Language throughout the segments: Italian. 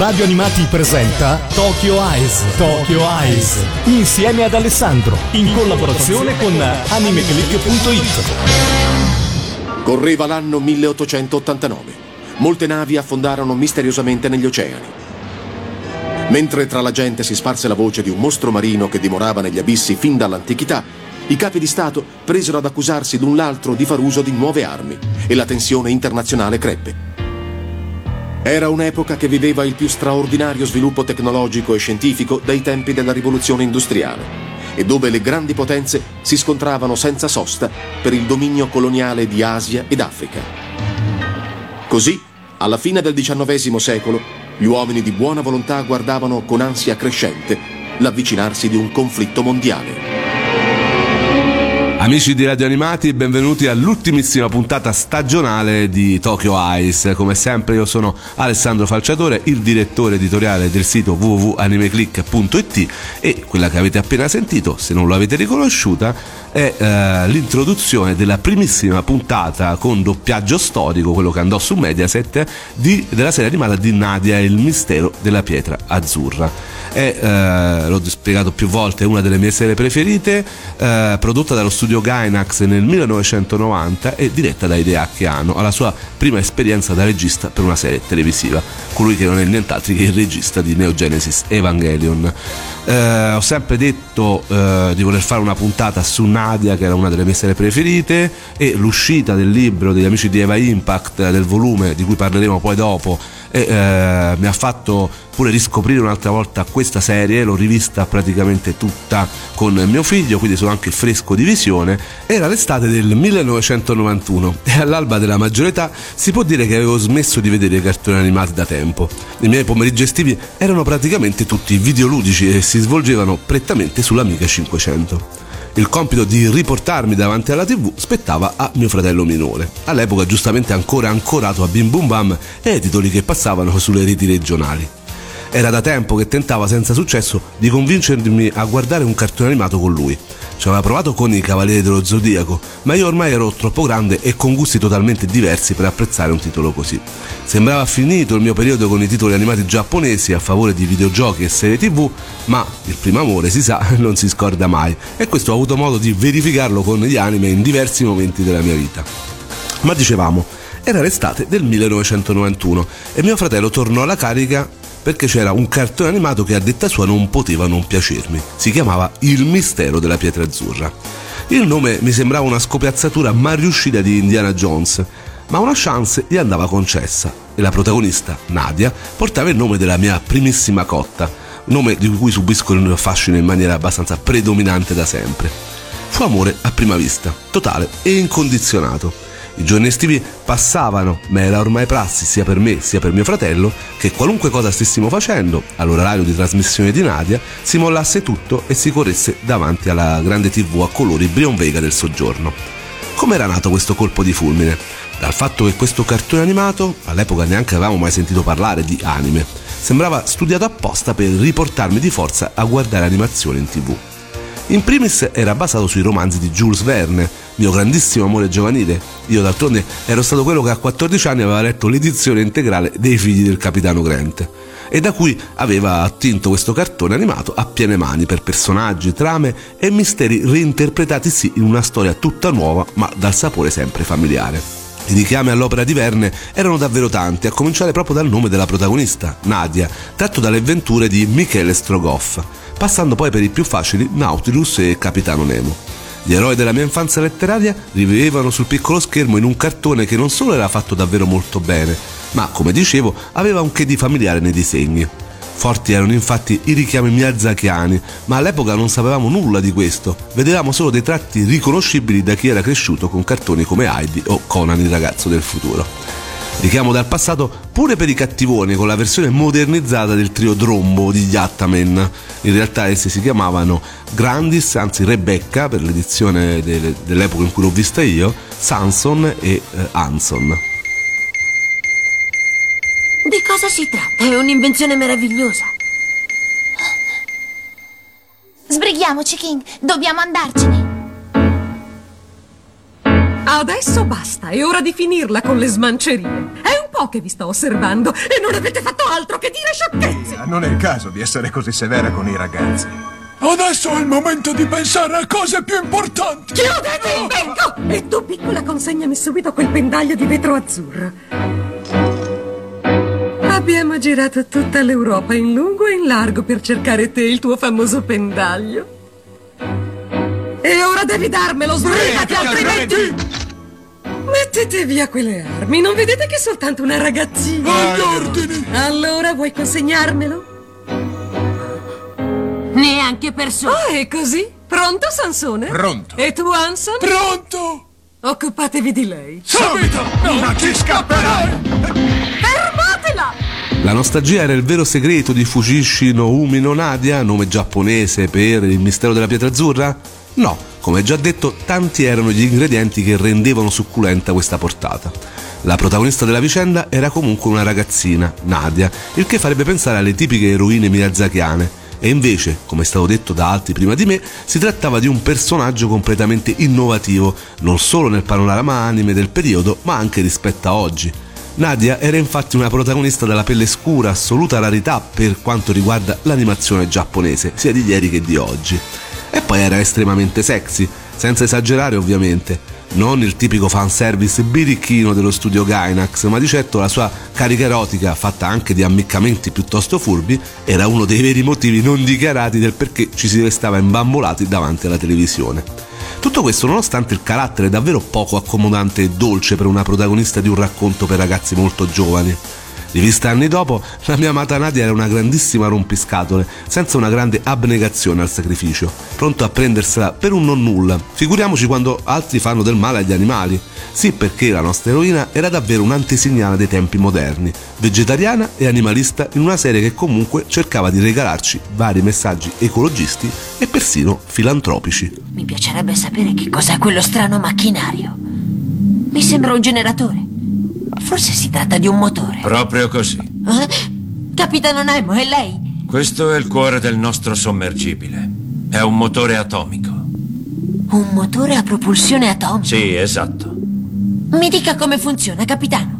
Radio Animati presenta Tokyo Eyes. Tokyo Eyes. Insieme ad Alessandro. In collaborazione con animeclick.it. Correva l'anno 1889. Molte navi affondarono misteriosamente negli oceani. Mentre tra la gente si sparse la voce di un mostro marino che dimorava negli abissi fin dall'antichità, i capi di Stato presero ad accusarsi l'un l'altro di far uso di nuove armi e la tensione internazionale crebbe. Era un'epoca che viveva il più straordinario sviluppo tecnologico e scientifico dai tempi della rivoluzione industriale e dove le grandi potenze si scontravano senza sosta per il dominio coloniale di Asia ed Africa. Così, alla fine del XIX secolo, gli uomini di buona volontà guardavano con ansia crescente l'avvicinarsi di un conflitto mondiale. Amici di Radio Animati, benvenuti all'ultimissima puntata stagionale di Tokyo Ice. Come sempre io sono Alessandro Falciatore, il direttore editoriale del sito www.animeclick.it e quella che avete appena sentito, se non l'avete riconosciuta, è eh, l'introduzione della primissima puntata con doppiaggio storico, quello che andò su Mediaset, di, della serie animata di Nadia e il mistero della pietra azzurra. È, eh, l'ho spiegato più volte, è una delle mie serie preferite, eh, prodotta dallo studio Gainax nel 1990 e diretta da Hideaki Anno, alla sua prima esperienza da regista per una serie televisiva, colui che non è nient'altro che il regista di Neo Genesis Evangelion. Eh, ho sempre detto eh, di voler fare una puntata su Nadia, che era una delle mie serie preferite, e l'uscita del libro degli amici di Eva Impact, del volume di cui parleremo poi dopo, e, eh, mi ha fatto pure riscoprire un'altra volta questa serie, l'ho rivista praticamente tutta con mio figlio, quindi sono anche fresco di visione. Era l'estate del 1991 e all'alba della maggiore età si può dire che avevo smesso di vedere i cartoni animati da tempo. I miei pomeriggi estivi erano praticamente tutti videoludici e si svolgevano prettamente sull'Amiga 500 il compito di riportarmi davanti alla tv spettava a mio fratello minore, all'epoca giustamente ancora ancorato a Bim Bum Bam e ai titoli che passavano sulle reti regionali. Era da tempo che tentava senza successo di convincermi a guardare un cartone animato con lui. Ci aveva provato con i Cavalieri dello Zodiaco, ma io ormai ero troppo grande e con gusti totalmente diversi per apprezzare un titolo così. Sembrava finito il mio periodo con i titoli animati giapponesi a favore di videogiochi e serie tv, ma il primo amore, si sa, non si scorda mai e questo ho avuto modo di verificarlo con gli anime in diversi momenti della mia vita. Ma dicevamo, era l'estate del 1991 e mio fratello tornò alla carica perché c'era un cartone animato che a detta sua non poteva non piacermi. Si chiamava Il mistero della pietra azzurra. Il nome mi sembrava una scopiazzatura mal riuscita di Indiana Jones, ma una chance gli andava concessa e la protagonista, Nadia, portava il nome della mia primissima cotta, nome di cui subisco il fascino in maniera abbastanza predominante da sempre. Fu amore a prima vista, totale e incondizionato i giorni estivi passavano, ma era ormai prassi sia per me sia per mio fratello che qualunque cosa stessimo facendo, all'orario di trasmissione di Nadia, si mollasse tutto e si corresse davanti alla grande tv a colori Brion Vega del soggiorno. Come era nato questo colpo di fulmine? Dal fatto che questo cartone animato, all'epoca neanche avevamo mai sentito parlare di anime, sembrava studiato apposta per riportarmi di forza a guardare animazione in tv. In primis era basato sui romanzi di Jules Verne, mio grandissimo amore giovanile. Io d'altronde ero stato quello che a 14 anni aveva letto l'edizione integrale dei figli del capitano Grant e da cui aveva attinto questo cartone animato a piene mani per personaggi, trame e misteri reinterpretati sì in una storia tutta nuova ma dal sapore sempre familiare. I richiami all'opera di Verne erano davvero tanti, a cominciare proprio dal nome della protagonista, Nadia, tratto dalle avventure di Michele Strogoff, passando poi per i più facili Nautilus e Capitano Nemo. Gli eroi della mia infanzia letteraria rivivevano sul piccolo schermo in un cartone che non solo era fatto davvero molto bene, ma come dicevo aveva un che di familiare nei disegni. Forti erano infatti i richiami miyazakiani, ma all'epoca non sapevamo nulla di questo, vedevamo solo dei tratti riconoscibili da chi era cresciuto con cartoni come Heidi o Conan il ragazzo del futuro. Richiamo dal passato pure per i cattivoni con la versione modernizzata del trio Drombo di Yattaman. In realtà essi si chiamavano Grandis, anzi Rebecca per l'edizione dell'epoca in cui l'ho vista io, Sanson e eh, Hanson. Di cosa si tratta? È un'invenzione meravigliosa. Sbrighiamoci, King. Dobbiamo andarcene. Adesso basta, è ora di finirla con le smancerie. È un po' che vi sto osservando e non avete fatto altro che dire sciocchezze. Non è il caso di essere così severa con i ragazzi. Adesso è il momento di pensare a cose più importanti. Chiudete il becco! E tu, piccola, consegnami subito quel pendaglio di vetro azzurro. Abbiamo girato tutta l'Europa in lungo e in largo per cercare te il tuo famoso pendaglio. E ora devi darmelo, sbrigati, altrimenti... Mettete via quelle armi, non vedete che è soltanto una ragazzina? Agli ordini! Allora vuoi consegnarmelo? Neanche per solo. Ah, è così? Pronto, Sansone? Pronto. E tu, Anson? Pronto? Occupatevi di lei. Subito! Non ci scapperai! Fermatela! La nostalgia era il vero segreto di Fujishin no Umi no Nadia, nome giapponese per il mistero della pietra azzurra? No, come già detto, tanti erano gli ingredienti che rendevano succulenta questa portata. La protagonista della vicenda era comunque una ragazzina, Nadia, il che farebbe pensare alle tipiche eroine miyazakiane. E invece, come è stato detto da altri prima di me, si trattava di un personaggio completamente innovativo, non solo nel panorama anime del periodo, ma anche rispetto a oggi. Nadia era infatti una protagonista dalla pelle scura, assoluta rarità per quanto riguarda l'animazione giapponese, sia di ieri che di oggi. E poi era estremamente sexy, senza esagerare ovviamente. Non il tipico fanservice birichino dello studio Gainax, ma di certo la sua carica erotica, fatta anche di ammiccamenti piuttosto furbi, era uno dei veri motivi non dichiarati del perché ci si restava imbambolati davanti alla televisione. Tutto questo nonostante il carattere davvero poco accomodante e dolce per una protagonista di un racconto per ragazzi molto giovani. Rivista anni dopo, la mia amata Nadia era una grandissima rompiscatole, senza una grande abnegazione al sacrificio, pronto a prendersela per un non nulla. Figuriamoci quando altri fanno del male agli animali. Sì, perché la nostra eroina era davvero un'antesignana dei tempi moderni, vegetariana e animalista in una serie che comunque cercava di regalarci vari messaggi ecologisti e persino filantropici. Mi piacerebbe sapere che cos'è quello strano macchinario. Mi sembra un generatore. Forse si tratta di un motore. Proprio così. Eh? Capitano Nemo, è lei? Questo è il cuore del nostro sommergibile. È un motore atomico. Un motore a propulsione atomica? Sì, esatto. Mi dica come funziona, capitano.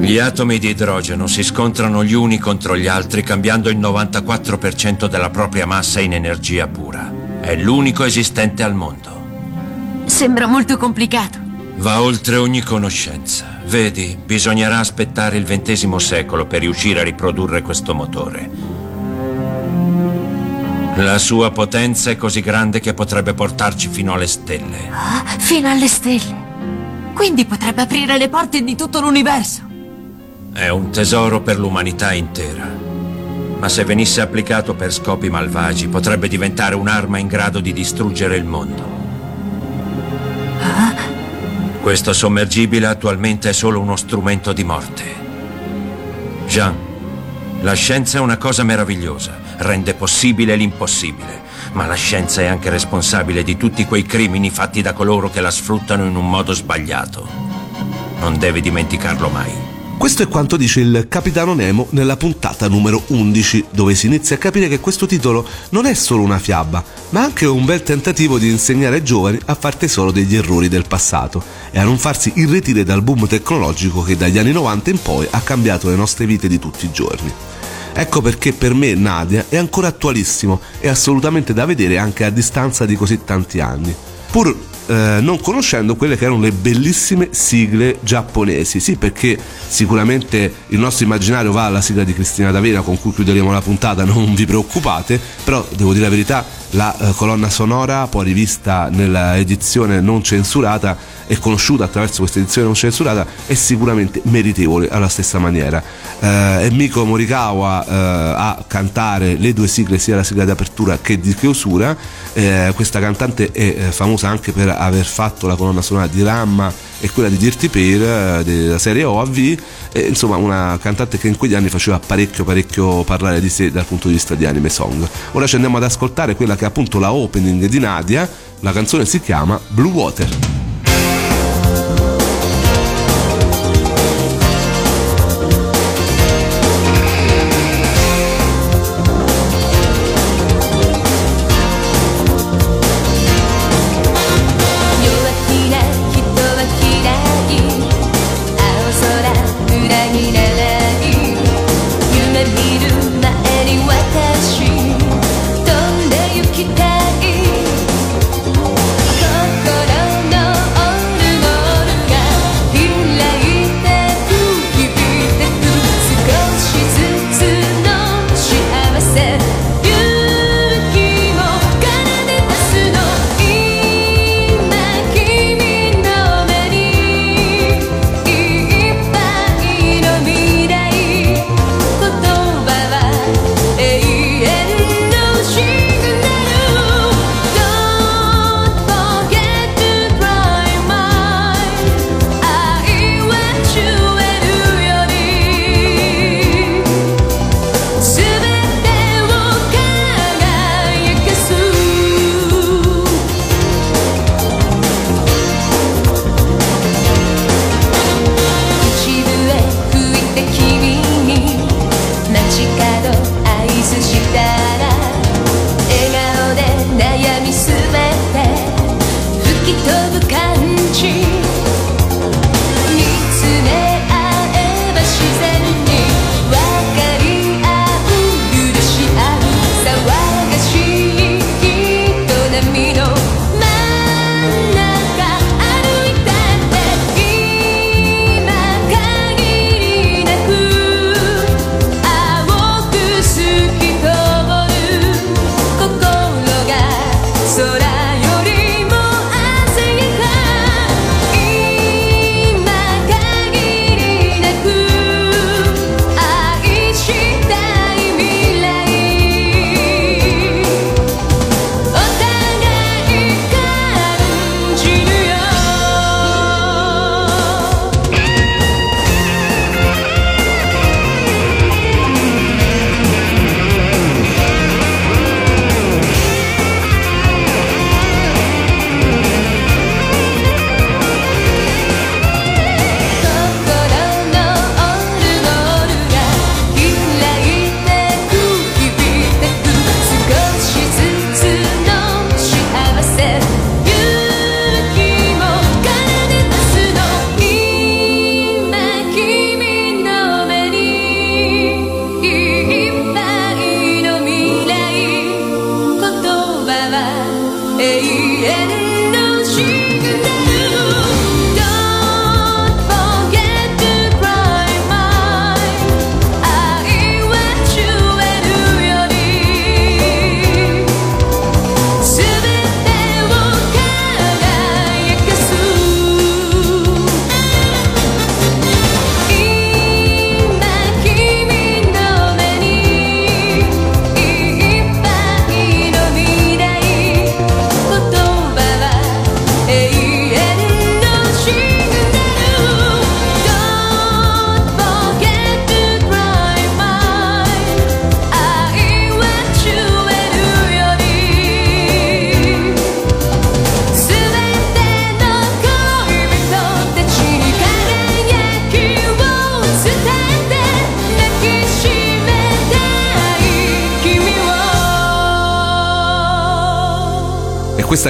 Gli atomi di idrogeno si scontrano gli uni contro gli altri cambiando il 94% della propria massa in energia pura. È l'unico esistente al mondo. Sembra molto complicato. Va oltre ogni conoscenza. Vedi, bisognerà aspettare il XX secolo per riuscire a riprodurre questo motore. La sua potenza è così grande che potrebbe portarci fino alle stelle. Ah, fino alle stelle. Quindi potrebbe aprire le porte di tutto l'universo. È un tesoro per l'umanità intera. Ma se venisse applicato per scopi malvagi, potrebbe diventare un'arma in grado di distruggere il mondo. Questo sommergibile attualmente è solo uno strumento di morte. Jean, la scienza è una cosa meravigliosa, rende possibile l'impossibile, ma la scienza è anche responsabile di tutti quei crimini fatti da coloro che la sfruttano in un modo sbagliato. Non devi dimenticarlo mai. Questo è quanto dice il Capitano Nemo nella puntata numero 11, dove si inizia a capire che questo titolo non è solo una fiaba, ma anche un bel tentativo di insegnare ai giovani a far tesoro degli errori del passato e a non farsi irretire dal boom tecnologico che dagli anni 90 in poi ha cambiato le nostre vite di tutti i giorni. Ecco perché per me Nadia è ancora attualissimo e assolutamente da vedere anche a distanza di così tanti anni. Pur eh, non conoscendo quelle che erano le bellissime sigle giapponesi. Sì, perché sicuramente il nostro immaginario va alla sigla di Cristina D'Avena con cui chiuderemo la puntata, non vi preoccupate, però devo dire la verità, la eh, colonna sonora, poi rivista nella edizione non censurata e conosciuta attraverso questa edizione non censurata, è sicuramente meritevole alla stessa maniera. Eh, è Miko Morikawa eh, a cantare le due sigle, sia la sigla di apertura che di chiusura. Eh, questa cantante è eh, famosa anche per aver fatto la colonna sonora di Ramma e quella di Dirty Pair della serie OAV e, insomma una cantante che in quegli anni faceva parecchio parecchio parlare di sé dal punto di vista di anime song. Ora ci andiamo ad ascoltare quella che è appunto la opening di Nadia la canzone si chiama Blue Water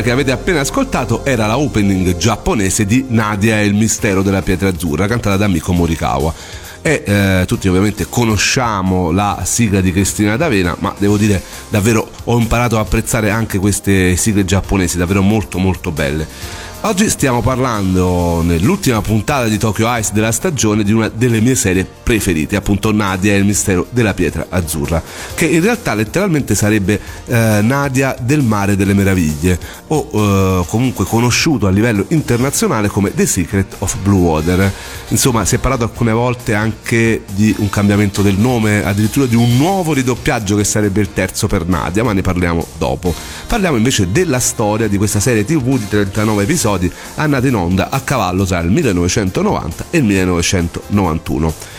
che avete appena ascoltato era la opening giapponese di Nadia e il mistero della pietra azzurra, cantata da Miko Morikawa. E eh, tutti ovviamente conosciamo la sigla di Cristina D'Avena, ma devo dire davvero ho imparato a apprezzare anche queste sigle giapponesi, davvero molto molto belle. Oggi stiamo parlando nell'ultima puntata di Tokyo Ice della stagione di una delle mie serie preferite, appunto Nadia e il mistero della pietra azzurra, che in realtà letteralmente sarebbe eh, Nadia del mare delle meraviglie o eh, comunque conosciuto a livello internazionale come The Secret of Blue Water. Insomma, si è parlato alcune volte anche di un cambiamento del nome, addirittura di un nuovo ridoppiaggio che sarebbe il terzo per Nadia, ma ne parliamo dopo. Parliamo invece della storia di questa serie TV di 39 episodi andati in onda a cavallo tra il 1990 e il 1991.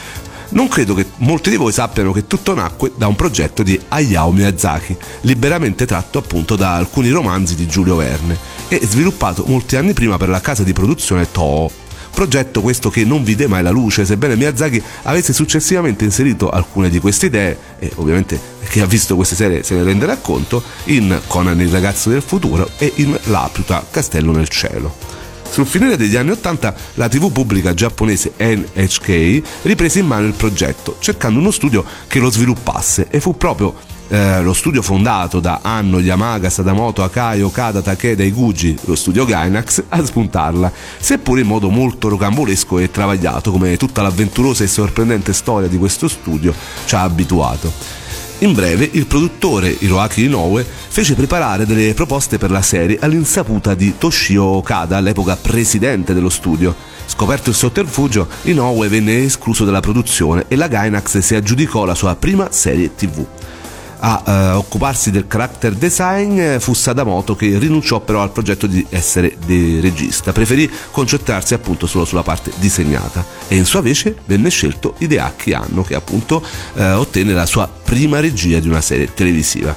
Non credo che molti di voi sappiano che tutto nacque da un progetto di Hayao Miyazaki, liberamente tratto appunto da alcuni romanzi di Giulio Verne e sviluppato molti anni prima per la casa di produzione Toho. Progetto questo che non vide mai la luce, sebbene Miyazaki avesse successivamente inserito alcune di queste idee, e ovviamente chi ha visto queste serie se ne renderà conto, in Conan il ragazzo del futuro e in Laputa Castello nel cielo. Sul finire degli anni Ottanta la TV pubblica giapponese NHK riprese in mano il progetto, cercando uno studio che lo sviluppasse e fu proprio eh, lo studio fondato da Anno, Yamaga, Sadamoto, Akai, Okada, Takeda e Guji, lo studio Gainax, a spuntarla, seppure in modo molto rocambolesco e travagliato, come tutta l'avventurosa e sorprendente storia di questo studio ci ha abituato. In breve, il produttore Hiroaki Inoue fece preparare delle proposte per la serie all'insaputa di Toshio Okada, all'epoca presidente dello studio. Scoperto il sotterfugio, Inoue venne escluso dalla produzione e la Gainax si aggiudicò la sua prima serie TV a eh, occuparsi del character design eh, fu Sadamoto che rinunciò però al progetto di essere regista, preferì concentrarsi appunto solo sulla parte disegnata e in sua vece venne scelto Hideaki Anno che appunto eh, ottenne la sua prima regia di una serie televisiva.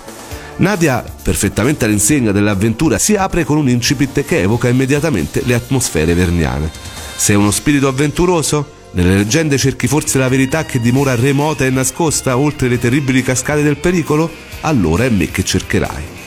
Nadia, perfettamente all'insegna dell'avventura, si apre con un incipit che evoca immediatamente le atmosfere verniane. Sei uno spirito avventuroso? Nelle leggende cerchi forse la verità che dimora remota e nascosta oltre le terribili cascate del pericolo? Allora è me che cercherai.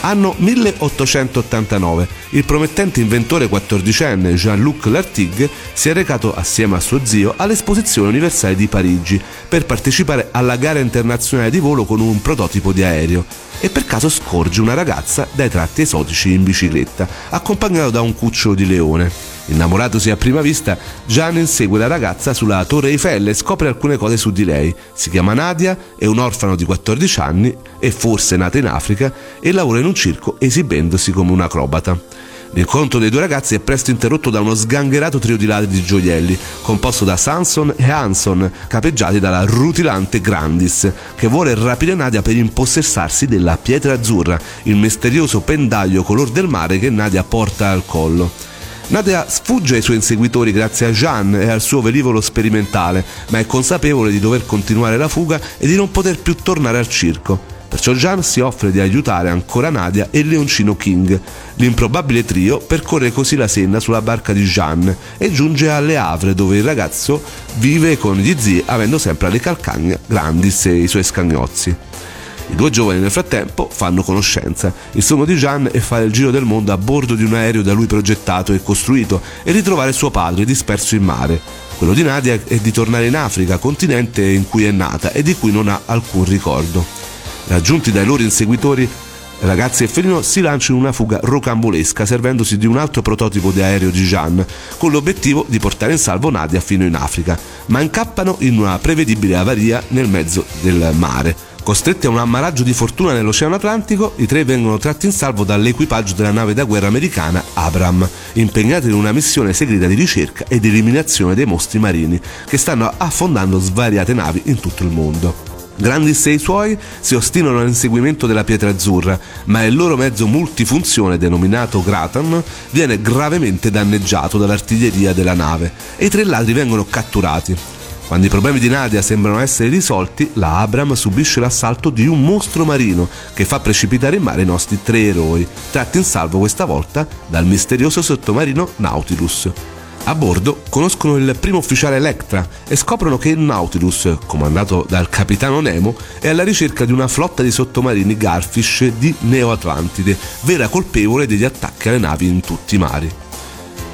Anno 1889. Il promettente inventore quattordicenne Jean-Luc Lartigue si è recato assieme a suo zio all'Esposizione Universale di Parigi per partecipare alla gara internazionale di volo con un prototipo di aereo e per caso scorge una ragazza dai tratti esotici in bicicletta, accompagnato da un cucciolo di leone. Innamoratosi a prima vista, Gian insegue la ragazza sulla Torre Eiffel e scopre alcune cose su di lei. Si chiama Nadia, è un orfano di 14 anni, è forse nata in Africa e lavora in un circo esibendosi come un acrobata. L'incontro dei due ragazzi è presto interrotto da uno sgangherato trio di ladri di gioielli, composto da Sanson e Hanson, capeggiati dalla rutilante Grandis, che vuole rapire Nadia per impossessarsi della pietra azzurra, il misterioso pendaglio color del mare che Nadia porta al collo. Nadia sfugge ai suoi inseguitori grazie a Jean e al suo velivolo sperimentale, ma è consapevole di dover continuare la fuga e di non poter più tornare al circo. Perciò Jean si offre di aiutare ancora Nadia e leoncino King. L'improbabile trio percorre così la Senna sulla barca di Jean e giunge alle Havre dove il ragazzo vive con gli zii avendo sempre alle calcagna Grandis e i suoi scagnozzi. I due giovani nel frattempo fanno conoscenza. Il sogno di Jean è fare il giro del mondo a bordo di un aereo da lui progettato e costruito e ritrovare suo padre disperso in mare. Quello di Nadia è di tornare in Africa, continente in cui è nata e di cui non ha alcun ricordo. Raggiunti dai loro inseguitori, ragazzi e felino si lanciano in una fuga rocambolesca servendosi di un altro prototipo di aereo di Jean con l'obiettivo di portare in salvo Nadia fino in Africa, ma incappano in una prevedibile avaria nel mezzo del mare. Costretti a un ammaraggio di fortuna nell'Oceano Atlantico, i tre vengono tratti in salvo dall'equipaggio della nave da guerra americana Abram, impegnati in una missione segreta di ricerca ed eliminazione dei mostri marini che stanno affondando svariate navi in tutto il mondo. Grandis e i suoi si ostinano all'inseguimento della pietra azzurra, ma il loro mezzo multifunzione denominato Graton viene gravemente danneggiato dall'artiglieria della nave e i tre ladri vengono catturati. Quando i problemi di Nadia sembrano essere risolti, la Abram subisce l'assalto di un mostro marino che fa precipitare in mare i nostri tre eroi, tratti in salvo questa volta dal misterioso sottomarino Nautilus. A bordo conoscono il primo ufficiale Electra e scoprono che il Nautilus, comandato dal capitano Nemo, è alla ricerca di una flotta di sottomarini Garfish di Neo Atlantide, vera colpevole degli attacchi alle navi in tutti i mari.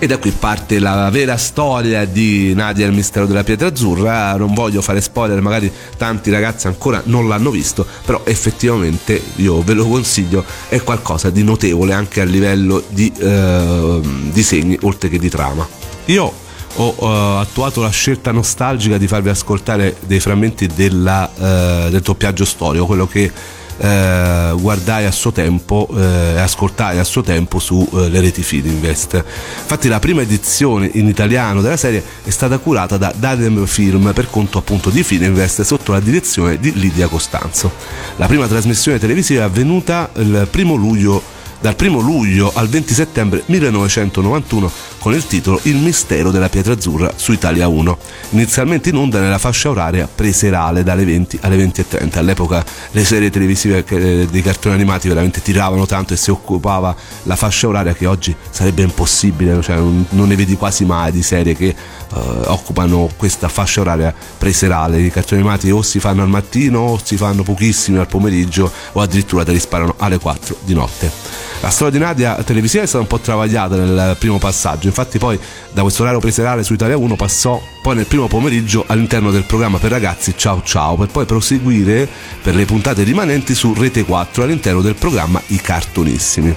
E da qui parte la vera storia di Nadia il mistero della pietra azzurra. Non voglio fare spoiler, magari tanti ragazzi ancora non l'hanno visto, però effettivamente io ve lo consiglio, è qualcosa di notevole anche a livello di eh, disegni oltre che di trama. Io ho uh, attuato la scelta nostalgica di farvi ascoltare dei frammenti della, uh, del doppiaggio storico, quello che eh, guardai a suo tempo e eh, ascoltai a suo tempo sulle eh, reti Fininvest. Infatti la prima edizione in italiano della serie è stata curata da Dadem Film per conto appunto di Fininvest sotto la direzione di Lidia Costanzo. La prima trasmissione televisiva è avvenuta il primo luglio dal 1 luglio al 20 settembre 1991 con il titolo Il mistero della pietra azzurra su Italia 1. Inizialmente in onda nella fascia oraria preserale dalle 20 alle 20.30. All'epoca le serie televisive eh, dei cartoni animati veramente tiravano tanto e si occupava la fascia oraria che oggi sarebbe impossibile, cioè non, ne vedi quasi mai di serie che uh, occupano questa fascia oraria preserale. I cartoni animati o si fanno al mattino o si fanno pochissimi al pomeriggio o addirittura te li sparano alle 4 di notte. La storia di Nadia televisiva è stata un po' travagliata nel primo passaggio, infatti poi da questo orario preserale su Italia 1 passò poi nel primo pomeriggio all'interno del programma per ragazzi Ciao Ciao, per poi proseguire per le puntate rimanenti su Rete 4 all'interno del programma I Cartonissimi.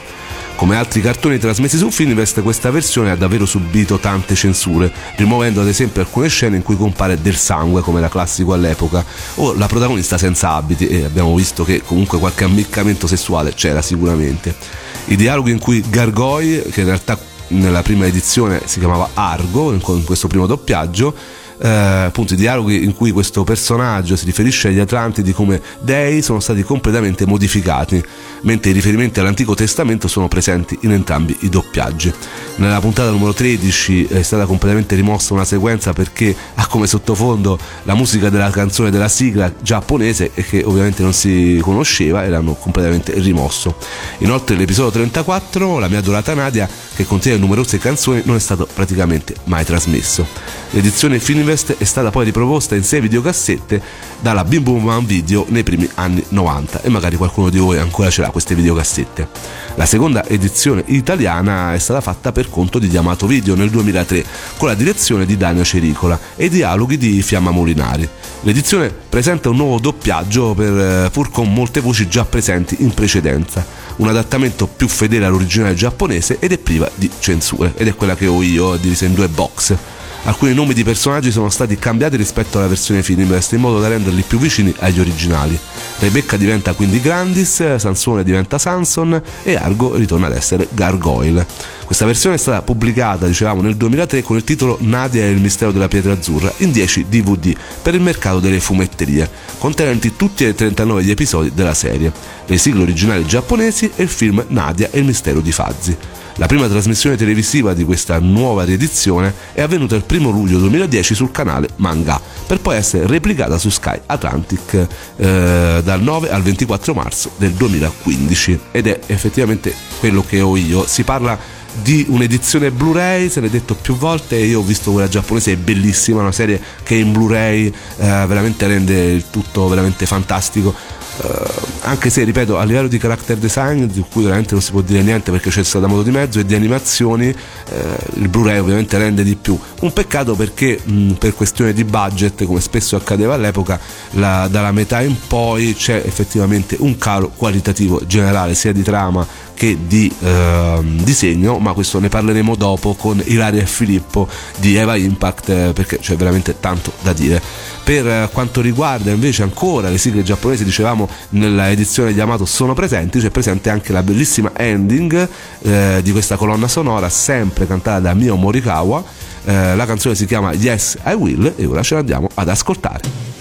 Come altri cartoni trasmessi su Fininvest, questa versione ha davvero subito tante censure, rimuovendo ad esempio alcune scene in cui compare del sangue, come era classico all'epoca, o la protagonista senza abiti, e abbiamo visto che comunque qualche ammiccamento sessuale c'era sicuramente. I dialoghi in cui Gargoy, che in realtà nella prima edizione si chiamava Argo, in questo primo doppiaggio, eh, appunto i dialoghi in cui questo personaggio si riferisce agli Atlantidi come dei sono stati completamente modificati, mentre i riferimenti all'Antico Testamento sono presenti in entrambi i doppiaggi. Nella puntata numero 13 è stata completamente rimossa una sequenza perché ha come sottofondo la musica della canzone della sigla giapponese e che ovviamente non si conosceva e l'hanno completamente rimosso. Inoltre l'episodio 34, La mia adorata Nadia, che contiene numerose canzoni, non è stato praticamente mai trasmesso. L'edizione Film Invest è stata poi riproposta in sei videocassette dalla Bim Boom Man Video nei primi anni 90 e magari qualcuno di voi ancora ce l'ha queste videocassette. La seconda edizione italiana è stata fatta per conto di Yamato Video nel 2003 con la direzione di Daniel Cericola e i dialoghi di Fiamma Molinari. L'edizione presenta un nuovo doppiaggio per, eh, pur con molte voci già presenti in precedenza, un adattamento più fedele all'originale giapponese ed è priva di censure ed è quella che ho io divisa in due box. Alcuni nomi di personaggi sono stati cambiati rispetto alla versione Fininvest in modo da renderli più vicini agli originali. Rebecca diventa quindi Grandis, Sansone diventa Sanson e Argo ritorna ad essere Gargoyle. Questa versione è stata pubblicata, dicevamo, nel 2003 con il titolo Nadia e il mistero della pietra azzurra in 10 DVD per il mercato delle fumetterie, contenenti tutti e 39 gli episodi della serie, le sigle originali giapponesi e il film Nadia e il mistero di Fazzi. La prima trasmissione televisiva di questa nuova riedizione è avvenuta il 1 luglio 2010 sul canale Manga, per poi essere replicata su Sky Atlantic eh, dal 9 al 24 marzo del 2015 ed è effettivamente quello che ho io. Si parla di un'edizione Blu-ray, se l'è detto più volte, io ho visto quella giapponese, è bellissima, una serie che in Blu-ray eh, veramente rende il tutto veramente fantastico anche se ripeto a livello di character design di cui veramente non si può dire niente perché c'è stato modo di mezzo e di animazioni uh, il Blu-ray ovviamente rende di più. Un peccato perché mh, per questione di budget come spesso accadeva all'epoca la, dalla metà in poi c'è effettivamente un calo qualitativo generale sia di trama che di uh, disegno ma questo ne parleremo dopo con Ilaria e Filippo di Eva Impact eh, perché c'è veramente tanto da dire per quanto riguarda invece ancora le sigle giapponesi dicevamo nella edizione di Amato sono presenti, c'è presente anche la bellissima ending eh, di questa colonna sonora, sempre cantata da Mio Morikawa. Eh, la canzone si chiama Yes I Will e ora ce l'andiamo ad ascoltare.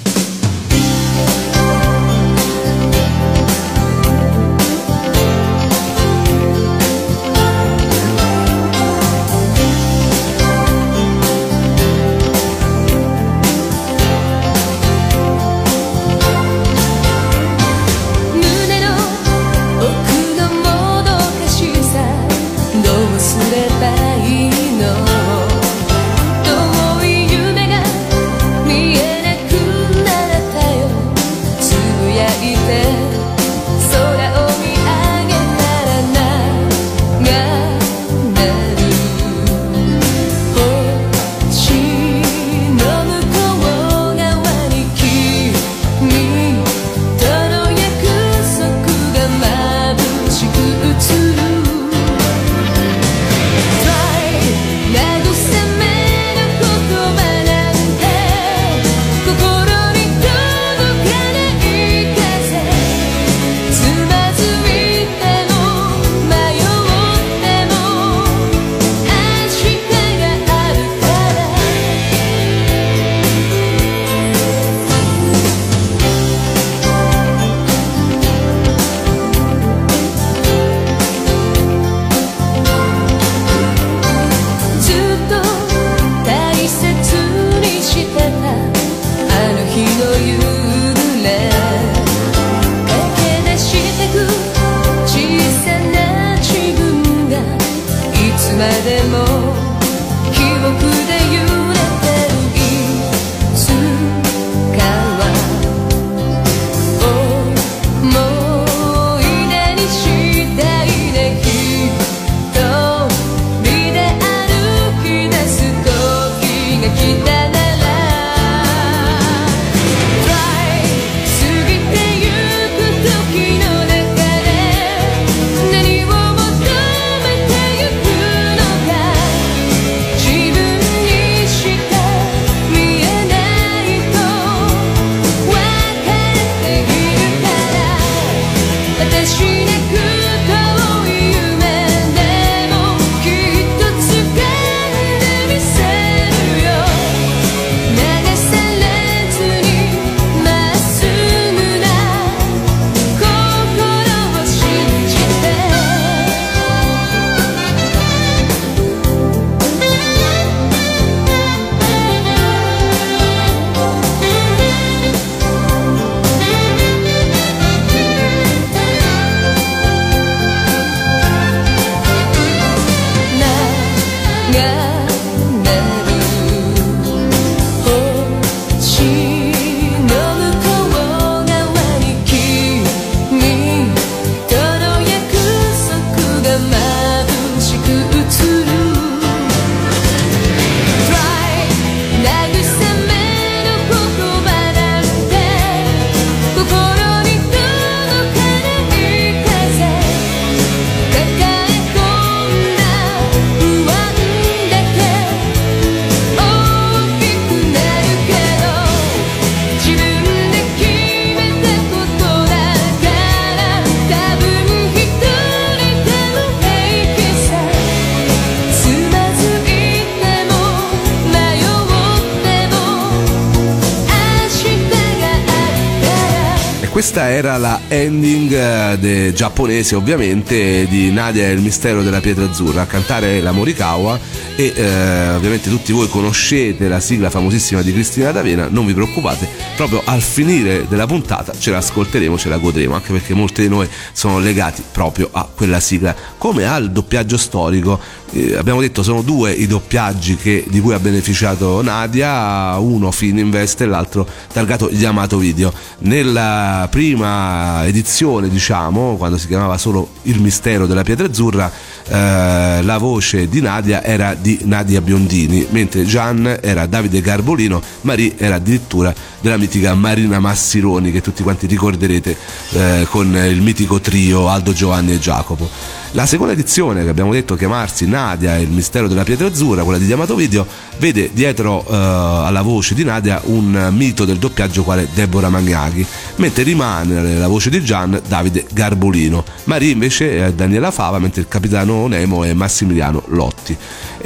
Ending eh, giapponese ovviamente di Nadia e il mistero della pietra azzurra, a cantare la Morikawa e eh, ovviamente tutti voi conoscete la sigla famosissima di Cristina D'Avena, non vi preoccupate, proprio al finire della puntata ce l'ascolteremo, ce la godremo, anche perché molti di noi sono legati proprio a quella sigla, come al doppiaggio storico. Eh, abbiamo detto sono due i doppiaggi che, di cui ha beneficiato Nadia, uno Fininvest e l'altro targato Yamato Video. Nella prima edizione, diciamo, quando si chiamava solo Il mistero della pietra azzurra, eh, la voce di Nadia era di Nadia Biondini, mentre Gian era Davide Garbolino, Marie era addirittura della mitica Marina Massironi che tutti quanti ricorderete eh, con il mitico trio Aldo Giovanni e Giacopo. La seconda edizione, che abbiamo detto chiamarsi Nadia e il mistero della pietra azzurra, quella di Diamato Video, vede dietro eh, alla voce di Nadia un mito del doppiaggio quale Deborah Magnaghi, mentre rimane la voce di Gian Davide Garbolino. Marie invece è Daniela Fava, mentre il capitano Nemo è Massimiliano Lotti.